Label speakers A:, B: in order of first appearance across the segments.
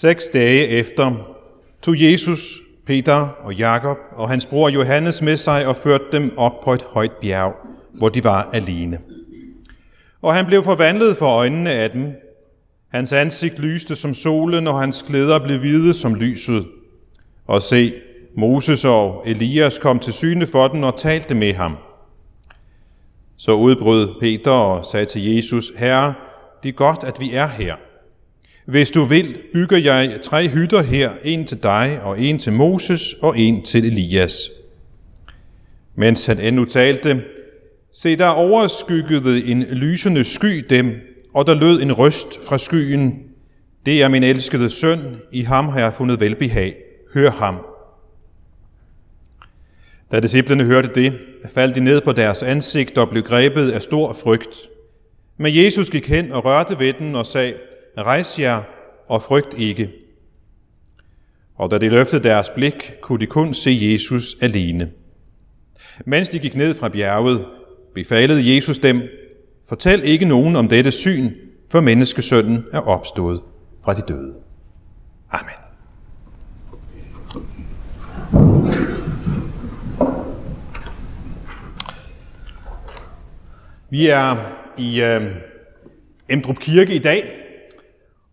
A: Seks dage efter tog Jesus, Peter og Jakob og hans bror Johannes med sig og førte dem op på et højt bjerg, hvor de var alene. Og han blev forvandlet for øjnene af dem. Hans ansigt lyste som solen, og hans klæder blev hvide som lyset. Og se, Moses og Elias kom til syne for dem og talte med ham. Så udbrød Peter og sagde til Jesus, Herre, det er godt, at vi er her. Hvis du vil, bygger jeg tre hytter her, en til dig, og en til Moses, og en til Elias. Mens han endnu talte, se der overskyggede en lysende sky dem, og der lød en røst fra skyen. Det er min elskede søn, i ham har jeg fundet velbehag. Hør ham. Da disciplene hørte det, faldt de ned på deres ansigt og blev grebet af stor frygt. Men Jesus gik hen og rørte ved den og sagde, Rejs jer og frygt ikke. Og da de løftede deres blik, kunne de kun se Jesus alene. Mens de gik ned fra bjerget, befalede Jesus dem, Fortæl ikke nogen om dette syn, for menneskesønnen er opstået fra de døde. Amen. Vi er i øh, Emdrup Kirke i dag,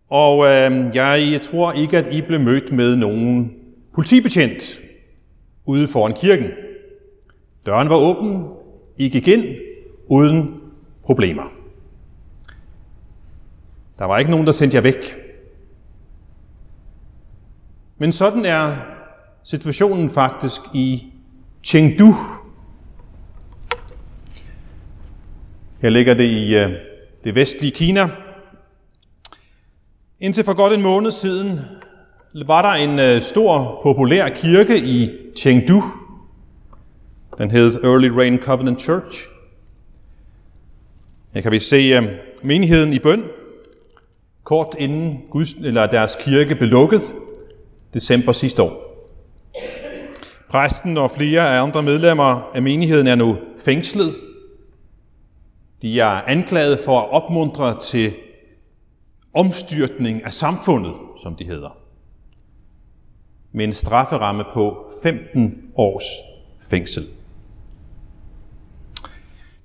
A: og øh, jeg tror ikke, at I blev mødt med nogen politibetjent ude foran kirken. Døren var åben, I gik ind uden problemer. Der var ikke nogen, der sendte jer væk. Men sådan er situationen faktisk i Chengdu. Her ligger det i øh, det vestlige Kina. Indtil for godt en måned siden var der en øh, stor, populær kirke i Chengdu. Den hed Early Rain Covenant Church. Her kan vi se øh, menigheden i bøn, kort inden Guds, eller deres kirke blev lukket, december sidste år. Præsten og flere af andre medlemmer af menigheden er nu fængslet. De er anklaget for at opmuntre til omstyrtning af samfundet, som de hedder. Med en strafferamme på 15 års fængsel.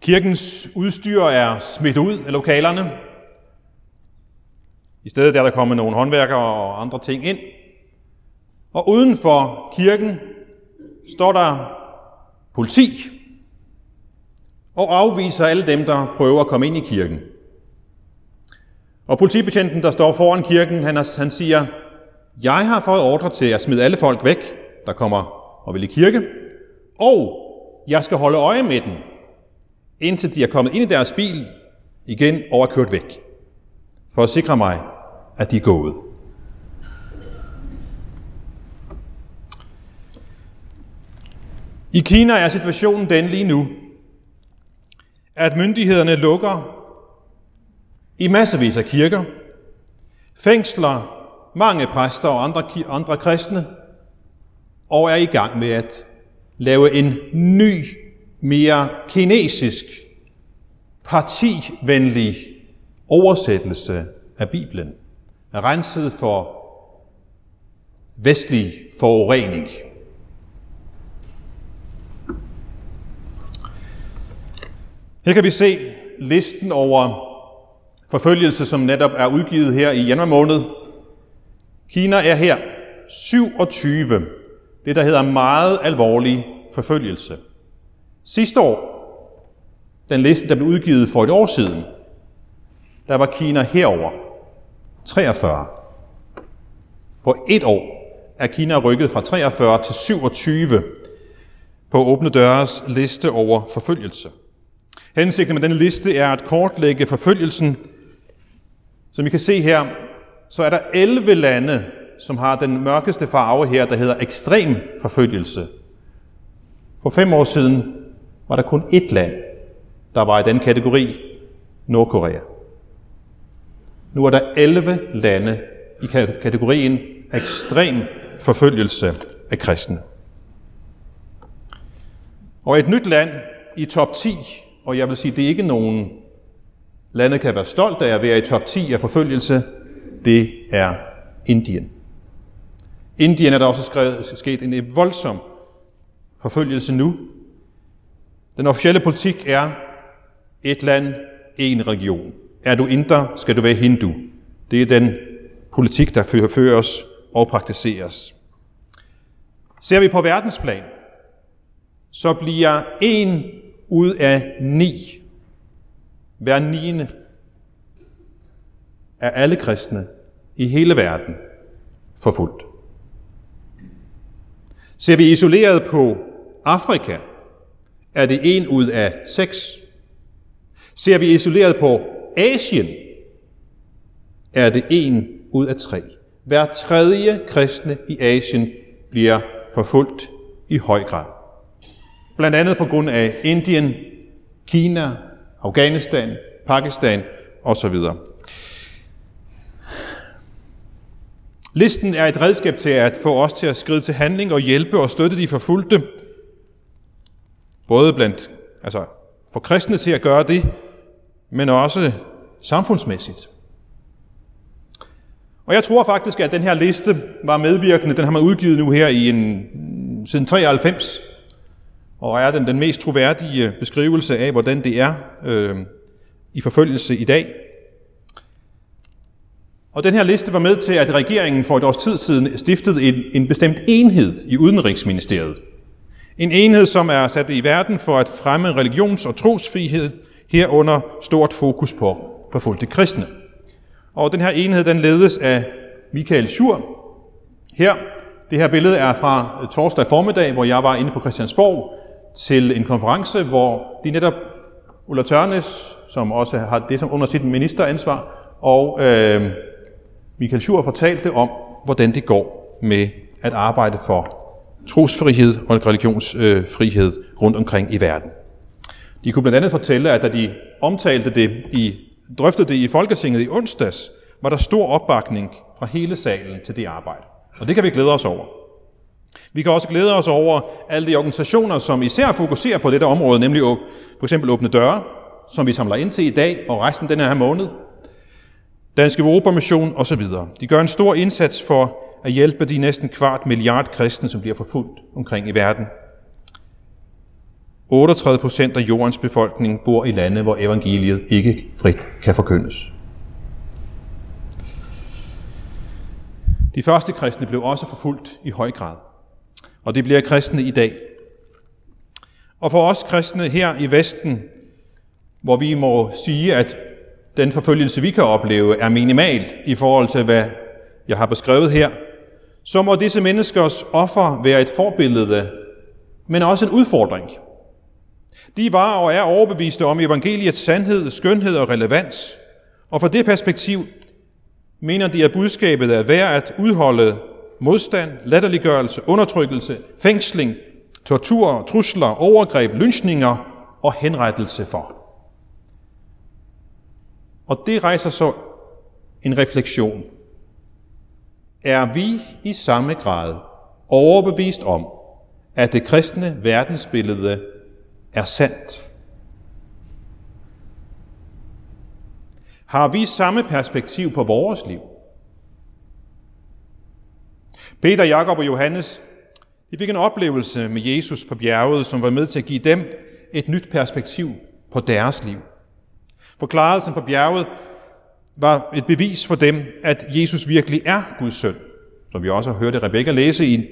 A: Kirkens udstyr er smidt ud af lokalerne. I stedet er der kommet nogle håndværkere og andre ting ind. Og uden for kirken står der politi og afviser alle dem, der prøver at komme ind i kirken. Og politibetjenten, der står foran kirken, han, han siger, jeg har fået ordre til at smide alle folk væk, der kommer og vil i kirke, og jeg skal holde øje med dem, indtil de er kommet ind i deres bil igen og er kørt væk, for at sikre mig, at de er gået. I Kina er situationen den lige nu, at myndighederne lukker i massevis af kirker, fængsler mange præster og andre, andre kristne, og er i gang med at lave en ny, mere kinesisk, partivenlig oversættelse af Bibelen, renset for vestlig forurening. Her kan vi se listen over forfølgelse, som netop er udgivet her i januar måned. Kina er her 27, det der hedder meget alvorlig forfølgelse. Sidste år, den liste, der blev udgivet for et år siden, der var Kina herover 43. På et år er Kina rykket fra 43 til 27 på åbne døres liste over forfølgelse. Hensigten med denne liste er at kortlægge forfølgelsen som I kan se her, så er der 11 lande, som har den mørkeste farve her, der hedder ekstrem forfølgelse. For fem år siden var der kun ét land, der var i den kategori, Nordkorea. Nu er der 11 lande i kategorien ekstrem forfølgelse af kristne. Og et nyt land i top 10, og jeg vil sige, det er ikke nogen Landet kan være stolt af at være i top 10 af forfølgelse. Det er Indien. Indien er der også skrevet, sket en voldsom forfølgelse nu. Den officielle politik er et land, en religion. Er du inder, skal du være hindu. Det er den politik, der føres og praktiseres. Ser vi på verdensplan, så bliver en ud af ni, hver niende er alle kristne i hele verden forfulgt. Ser vi isoleret på Afrika, er det en ud af seks. Ser vi isoleret på Asien, er det en ud af tre. Hver tredje kristne i Asien bliver forfulgt i høj grad. Blandt andet på grund af Indien, Kina, Afghanistan, Pakistan osv. Listen er et redskab til at få os til at skride til handling og hjælpe og støtte de forfulgte, både blandt, altså for kristne til at gøre det, men også samfundsmæssigt. Og jeg tror faktisk, at den her liste var medvirkende. Den har man udgivet nu her i en, siden 93, og er den den mest troværdige beskrivelse af, hvordan det er øh, i forfølgelse i dag. Og den her liste var med til, at regeringen for et års tid siden stiftede en, en bestemt enhed i Udenrigsministeriet. En enhed, som er sat i verden for at fremme religions- og trosfrihed, herunder stort fokus på forfulgte kristne. Og den her enhed, den ledes af Michael Schur. Her, det her billede er fra torsdag formiddag, hvor jeg var inde på Christiansborg til en konference, hvor de netop Ulla Tørnes, som også har det som under sit ministeransvar, og øh, Michael Schur fortalte om, hvordan det går med at arbejde for trosfrihed og religionsfrihed rundt omkring i verden. De kunne blandt andet fortælle, at da de omtalte det i, drøftede det i Folketinget i onsdags, var der stor opbakning fra hele salen til det arbejde. Og det kan vi glæde os over. Vi kan også glæde os over alle de organisationer, som især fokuserer på dette område, nemlig for eksempel Åbne Døre, som vi samler ind til i dag og resten den her måned. Dansk Europamission osv. De gør en stor indsats for at hjælpe de næsten kvart milliard kristne, som bliver forfulgt omkring i verden. 38 procent af jordens befolkning bor i lande, hvor evangeliet ikke frit kan forkyndes. De første kristne blev også forfulgt i høj grad, og det bliver kristne i dag. Og for os kristne her i Vesten, hvor vi må sige, at den forfølgelse, vi kan opleve, er minimal i forhold til, hvad jeg har beskrevet her, så må disse menneskers offer være et forbillede, men også en udfordring. De var og er overbeviste om evangeliets sandhed, skønhed og relevans, og fra det perspektiv mener de, at budskabet er værd at udholde modstand, latterliggørelse, undertrykkelse, fængsling, tortur, trusler, overgreb, lynchninger og henrettelse for. Og det rejser så en refleksion. Er vi i samme grad overbevist om, at det kristne verdensbillede er sandt? Har vi samme perspektiv på vores liv? Peter, Jakob og Johannes, de fik en oplevelse med Jesus på bjerget, som var med til at give dem et nyt perspektiv på deres liv. Forklarelsen på bjerget var et bevis for dem, at Jesus virkelig er Guds søn, som vi også har hørt Rebekka læse i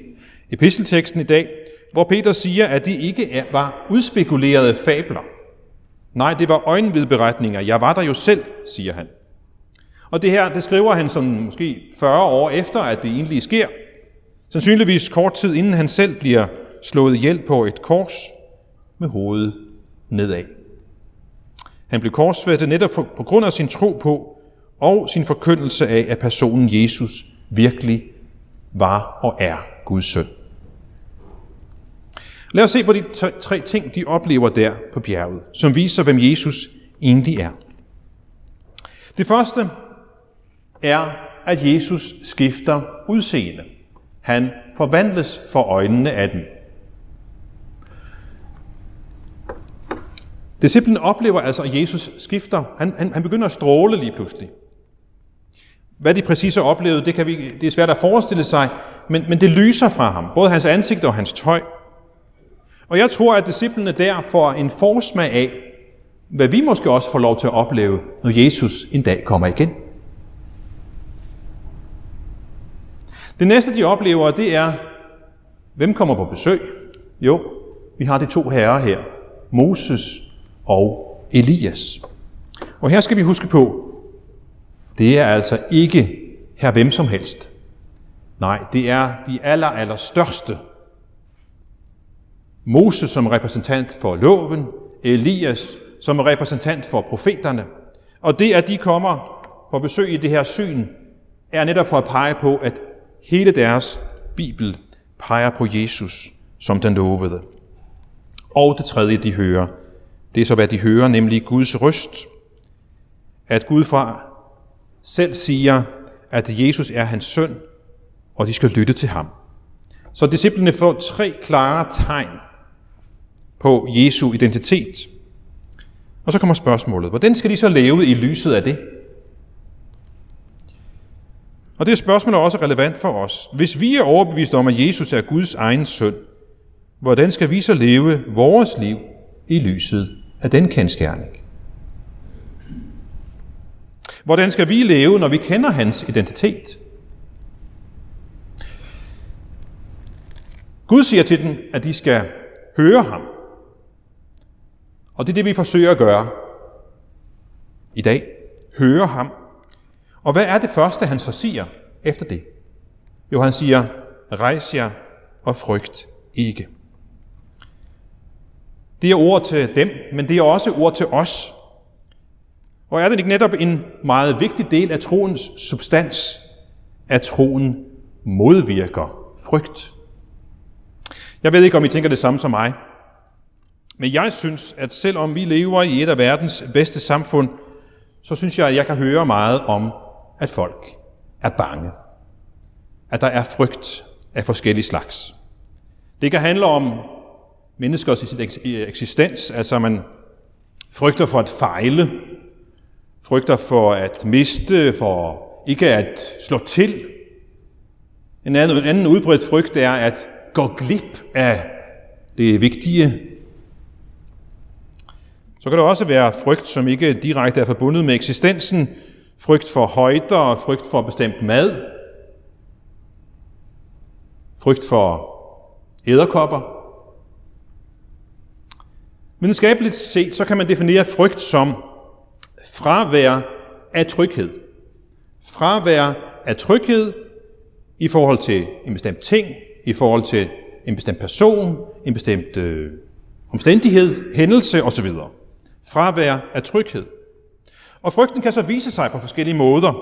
A: epistelteksten i dag, hvor Peter siger, at det ikke var udspekulerede fabler. Nej, det var øjenvidberetninger. Jeg var der jo selv, siger han. Og det her, det skriver han som måske 40 år efter, at det egentlig sker. Sandsynligvis kort tid inden han selv bliver slået ihjel på et kors med hovedet nedad. Han blev korsfæstet netop på grund af sin tro på og sin forkyndelse af, at personen Jesus virkelig var og er Guds søn. Lad os se på de tre ting, de oplever der på bjerget, som viser, hvem Jesus egentlig er. Det første er, at Jesus skifter udseende. Han forvandles for øjnene af den. Disciplen oplever altså, at Jesus skifter. Han, han, han begynder at stråle lige pludselig. Hvad de præcis har oplevet, det, kan vi, det er svært at forestille sig, men, men det lyser fra ham, både hans ansigt og hans tøj. Og jeg tror, at disciplene der får en forsmag af, hvad vi måske også får lov til at opleve, når Jesus en dag kommer igen. Det næste, de oplever, det er, hvem kommer på besøg? Jo, vi har de to herrer her, Moses og Elias. Og her skal vi huske på, det er altså ikke her hvem som helst. Nej, det er de aller, aller største. Moses som repræsentant for loven, Elias som repræsentant for profeterne. Og det, at de kommer på besøg i det her syn, er netop for at pege på, at hele deres bibel peger på Jesus som den lovede. Og det tredje, de hører, det er så, hvad de hører, nemlig Guds røst. At Gud fra selv siger, at Jesus er hans søn, og de skal lytte til ham. Så disciplene får tre klare tegn på Jesu identitet. Og så kommer spørgsmålet, hvordan skal de så leve i lyset af det? Og det spørgsmål er også relevant for os. Hvis vi er overbevist om, at Jesus er Guds egen søn, hvordan skal vi så leve vores liv i lyset af den kendskærning? Hvordan skal vi leve, når vi kender hans identitet? Gud siger til dem, at de skal høre ham. Og det er det, vi forsøger at gøre i dag. Høre ham. Og hvad er det første, han så siger efter det? Jo, han siger, rejs jer og frygt ikke. Det er ord til dem, men det er også ord til os. Og er det ikke netop en meget vigtig del af troens substans, at troen modvirker frygt? Jeg ved ikke, om I tænker det samme som mig, men jeg synes, at selvom vi lever i et af verdens bedste samfund, så synes jeg, at jeg kan høre meget om, at folk er bange. At der er frygt af forskellige slags. Det kan handle om menneskers eksistens, altså man frygter for at fejle, frygter for at miste, for ikke at slå til. En anden, en anden udbredt frygt er at gå glip af det vigtige. Så kan der også være frygt, som ikke direkte er forbundet med eksistensen. Frygt for højder og frygt for bestemt mad. Frygt for æderkopper. Videnskabeligt set, så kan man definere frygt som fravær af tryghed. Fravær af tryghed i forhold til en bestemt ting, i forhold til en bestemt person, en bestemt øh, omstændighed, hændelse osv. Fravær af tryghed. Og frygten kan så vise sig på forskellige måder.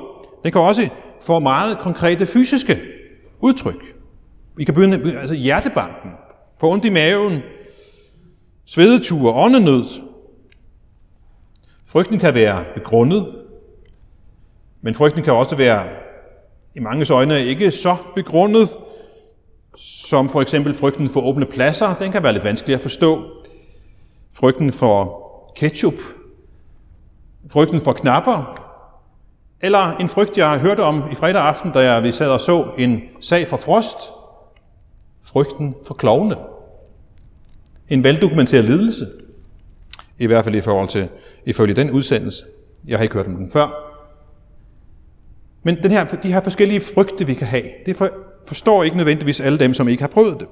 A: Den kan også få meget konkrete fysiske udtryk. Vi kan begynde, altså hjertebanken, få ondt i maven, svedeture, åndenød. Frygten kan være begrundet, men frygten kan også være i mange øjne ikke så begrundet, som for eksempel frygten for åbne pladser. Den kan være lidt vanskelig at forstå. Frygten for ketchup. Frygten for knapper. Eller en frygt, jeg hørte om i fredag aften, da jeg vi sad og så en sag for Frost. Frygten for klovne. En veldokumenteret lidelse, i hvert fald i forhold til ifølge den udsendelse. Jeg har ikke hørt om den før. Men den her, de her forskellige frygte, vi kan have, det forstår ikke nødvendigvis alle dem, som ikke har prøvet det.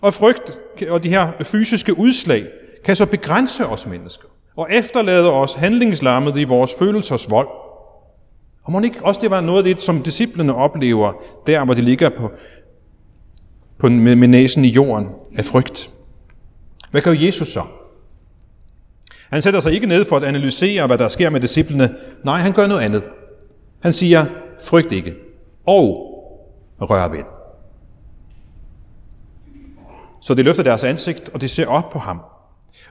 A: Og frygt og de her fysiske udslag kan så begrænse os mennesker og efterlader os handlingslammet i vores følelsers vold. Og må ikke også det var noget af det, som disciplene oplever, der hvor de ligger på, på, med, med næsen i jorden af frygt. Hvad gør Jesus så? Han sætter sig ikke ned for at analysere, hvad der sker med disciplene. Nej, han gør noget andet. Han siger, frygt ikke, og rør ved. Så de løfter deres ansigt, og de ser op på ham.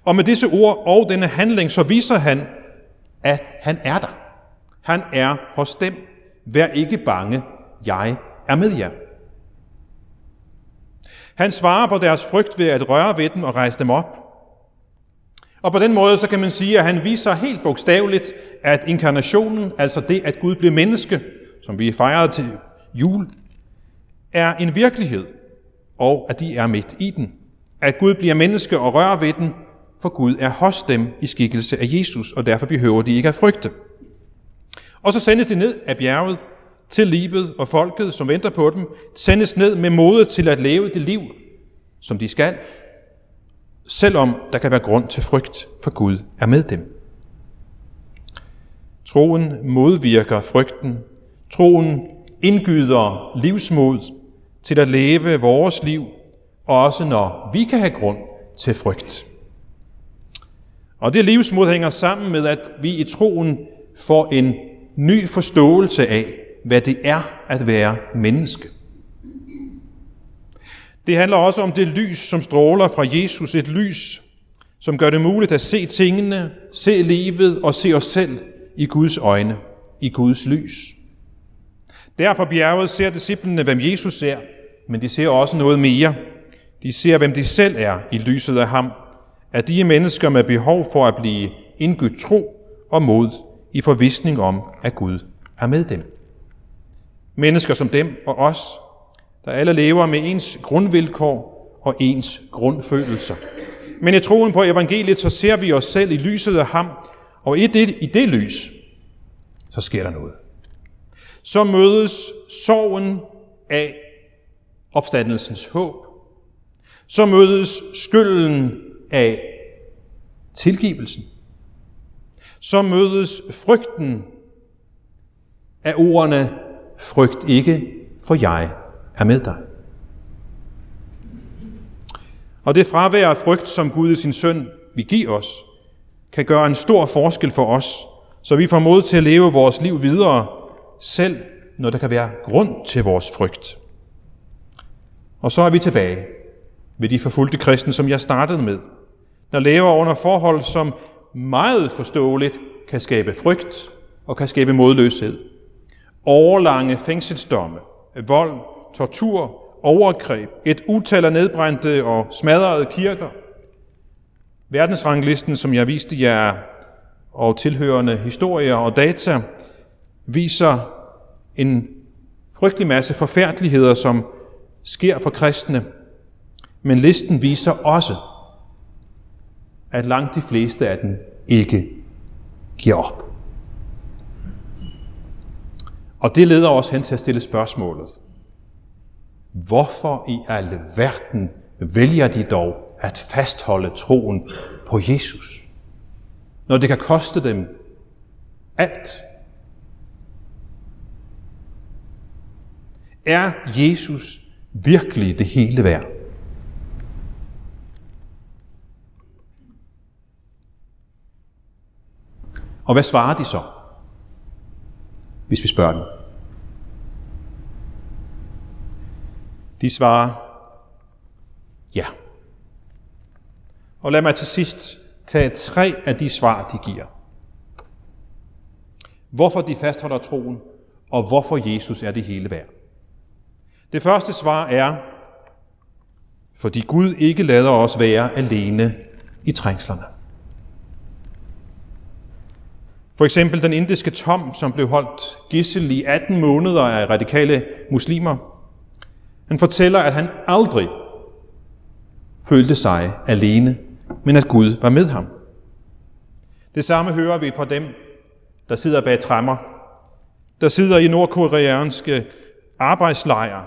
A: Og med disse ord og denne handling, så viser han, at han er der. Han er hos dem. Vær ikke bange, jeg er med jer. Han svarer på deres frygt ved at røre ved dem og rejse dem op. Og på den måde så kan man sige, at han viser helt bogstaveligt, at inkarnationen, altså det, at Gud blev menneske, som vi fejrede til jul, er en virkelighed, og at de er midt i den. At Gud bliver menneske og rører ved den, for Gud er hos dem i skikkelse af Jesus, og derfor behøver de ikke at frygte. Og så sendes de ned af bjerget til livet, og folket, som venter på dem, sendes ned med modet til at leve det liv, som de skal, selvom der kan være grund til frygt, for Gud er med dem. Troen modvirker frygten. Troen indgyder livsmod til at leve vores liv, også når vi kan have grund til frygt. Og det livsmod hænger sammen med, at vi i troen får en ny forståelse af, hvad det er at være menneske. Det handler også om det lys, som stråler fra Jesus. Et lys, som gør det muligt at se tingene, se livet og se os selv i Guds øjne, i Guds lys. Der på bjerget ser disciplene, hvem Jesus ser, men de ser også noget mere. De ser, hvem de selv er i lyset af ham, at de er mennesker med behov for at blive indgydt tro og mod i forvisning om, at Gud er med dem. Mennesker som dem og os, der alle lever med ens grundvilkår og ens grundfølelser. Men i troen på evangeliet, så ser vi os selv i lyset af ham, og i det, i det lys, så sker der noget. Så mødes sorgen af opstandelsens håb. Så mødes skylden af tilgivelsen. Så mødes frygten af ordene, frygt ikke, for jeg er med dig. Og det fravær af frygt, som Gud i sin søn vil give os, kan gøre en stor forskel for os, så vi får mod til at leve vores liv videre, selv når der kan være grund til vores frygt. Og så er vi tilbage ved de forfulgte kristne, som jeg startede med, der lever under forhold, som meget forståeligt kan skabe frygt og kan skabe modløshed. Overlange fængselsdomme, vold, tortur, overgreb, et utal af nedbrændte og smadrede kirker. Verdensranglisten, som jeg viste jer, og tilhørende historier og data, viser en frygtelig masse forfærdeligheder, som sker for kristne. Men listen viser også, at langt de fleste af dem ikke giver op. Og det leder os hen til at stille spørgsmålet. Hvorfor i alle verden vælger de dog at fastholde troen på Jesus, når det kan koste dem alt? Er Jesus virkelig det hele værd? Og hvad svarer de så, hvis vi spørger dem? De svarer, ja. Og lad mig til sidst tage tre af de svar, de giver. Hvorfor de fastholder troen, og hvorfor Jesus er det hele værd. Det første svar er, fordi Gud ikke lader os være alene i trængslerne. For eksempel den indiske Tom, som blev holdt gissel i 18 måneder af radikale muslimer. Han fortæller, at han aldrig følte sig alene, men at Gud var med ham. Det samme hører vi fra dem, der sidder bag træmmer, der sidder i nordkoreanske arbejdslejre,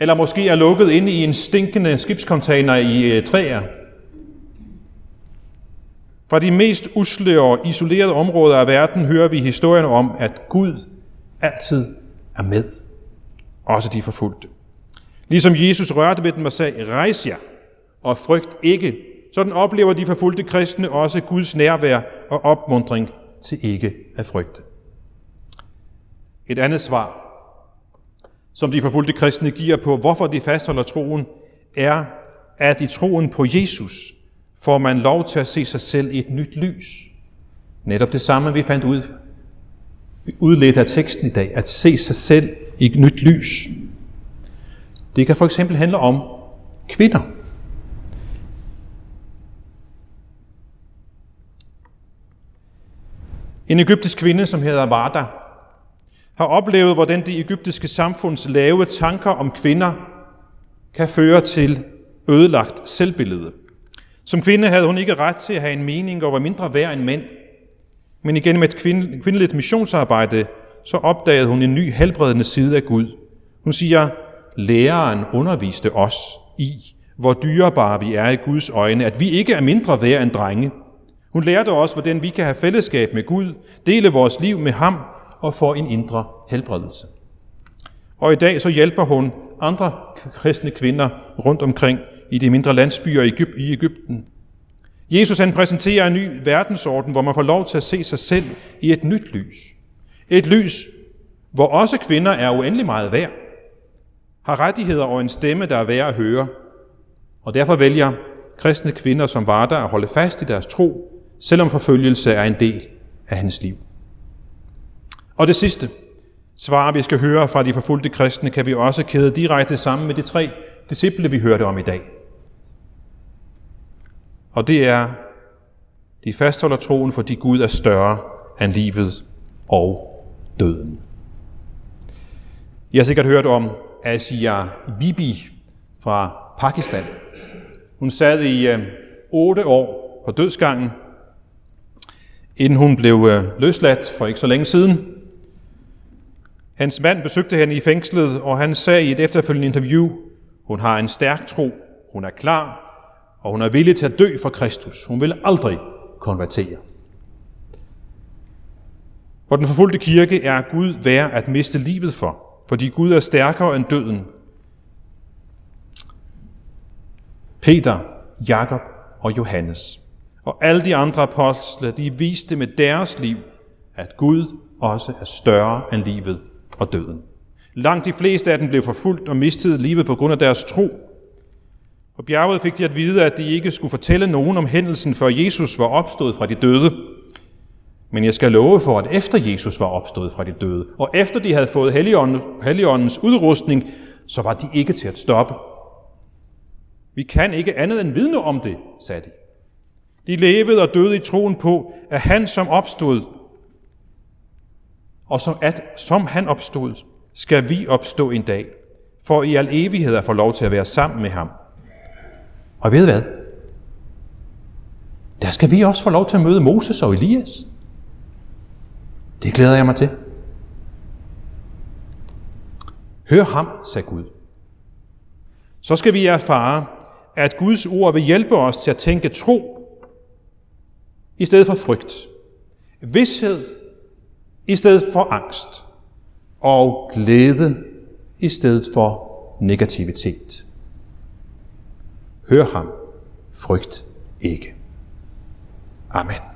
A: eller måske er lukket inde i en stinkende skibskontainer i øh, træer, fra de mest usle og isolerede områder af verden hører vi historien om, at Gud altid er med. Også de forfulgte. Ligesom Jesus rørte ved dem og sagde, rejs jer og frygt ikke, sådan oplever de forfulgte kristne også Guds nærvær og opmundring til ikke at frygte. Et andet svar, som de forfulgte kristne giver på, hvorfor de fastholder troen, er, at i troen på Jesus får man lov til at se sig selv i et nyt lys. Netop det samme, vi fandt ud, udledt af teksten i dag, at se sig selv i et nyt lys. Det kan for eksempel handle om kvinder. En egyptisk kvinde, som hedder Varda, har oplevet, hvordan det egyptiske samfunds lave tanker om kvinder kan føre til ødelagt selvbillede. Som kvinde havde hun ikke ret til at have en mening og var mindre værd end mænd. Men igennem et kvindeligt missionsarbejde, så opdagede hun en ny helbredende side af Gud. Hun siger, læreren underviste os i, hvor dyrebare vi er i Guds øjne, at vi ikke er mindre værd end drenge. Hun lærte os, hvordan vi kan have fællesskab med Gud, dele vores liv med ham og få en indre helbredelse. Og i dag så hjælper hun andre kristne kvinder rundt omkring i de mindre landsbyer i Ægypten. Jesus han præsenterer en ny verdensorden, hvor man får lov til at se sig selv i et nyt lys. Et lys, hvor også kvinder er uendelig meget værd, har rettigheder og en stemme, der er værd at høre. Og derfor vælger kristne kvinder som var der at holde fast i deres tro, selvom forfølgelse er en del af hans liv. Og det sidste svar, vi skal høre fra de forfulgte kristne, kan vi også kæde direkte sammen med de tre disciple, vi hørte om i dag. Og det er, de fastholder troen, fordi Gud er større end livet og døden. I har sikkert hørt om Asia Bibi fra Pakistan. Hun sad i øh, år på dødsgangen, inden hun blev øh, løsladt for ikke så længe siden. Hans mand besøgte hende i fængslet, og han sagde i et efterfølgende interview, hun har en stærk tro, hun er klar, og hun er villig til at dø for Kristus. Hun vil aldrig konvertere. For den forfulgte kirke er Gud værd at miste livet for, fordi Gud er stærkere end døden. Peter, Jakob og Johannes og alle de andre apostle, de viste med deres liv, at Gud også er større end livet og døden. Langt de fleste af dem blev forfulgt og mistede livet på grund af deres tro. På bjerget fik de at vide, at de ikke skulle fortælle nogen om hændelsen, før Jesus var opstået fra de døde. Men jeg skal love for, at efter Jesus var opstået fra de døde, og efter de havde fået Helligåndens udrustning, så var de ikke til at stoppe. Vi kan ikke andet end vidne om det, sagde de. De levede og døde i troen på, at han som opstod, og som, at, som han opstod, skal vi opstå en dag, for i al evighed at få lov til at være sammen med ham. Og ved hvad? Der skal vi også få lov til at møde Moses og Elias. Det glæder jeg mig til. Hør ham, sagde Gud. Så skal vi erfare, at Guds ord vil hjælpe os til at tænke tro i stedet for frygt. Vidshed i stedet for angst. Og glæde i stedet for negativitet. Hør ham, frygt ikke. Amen.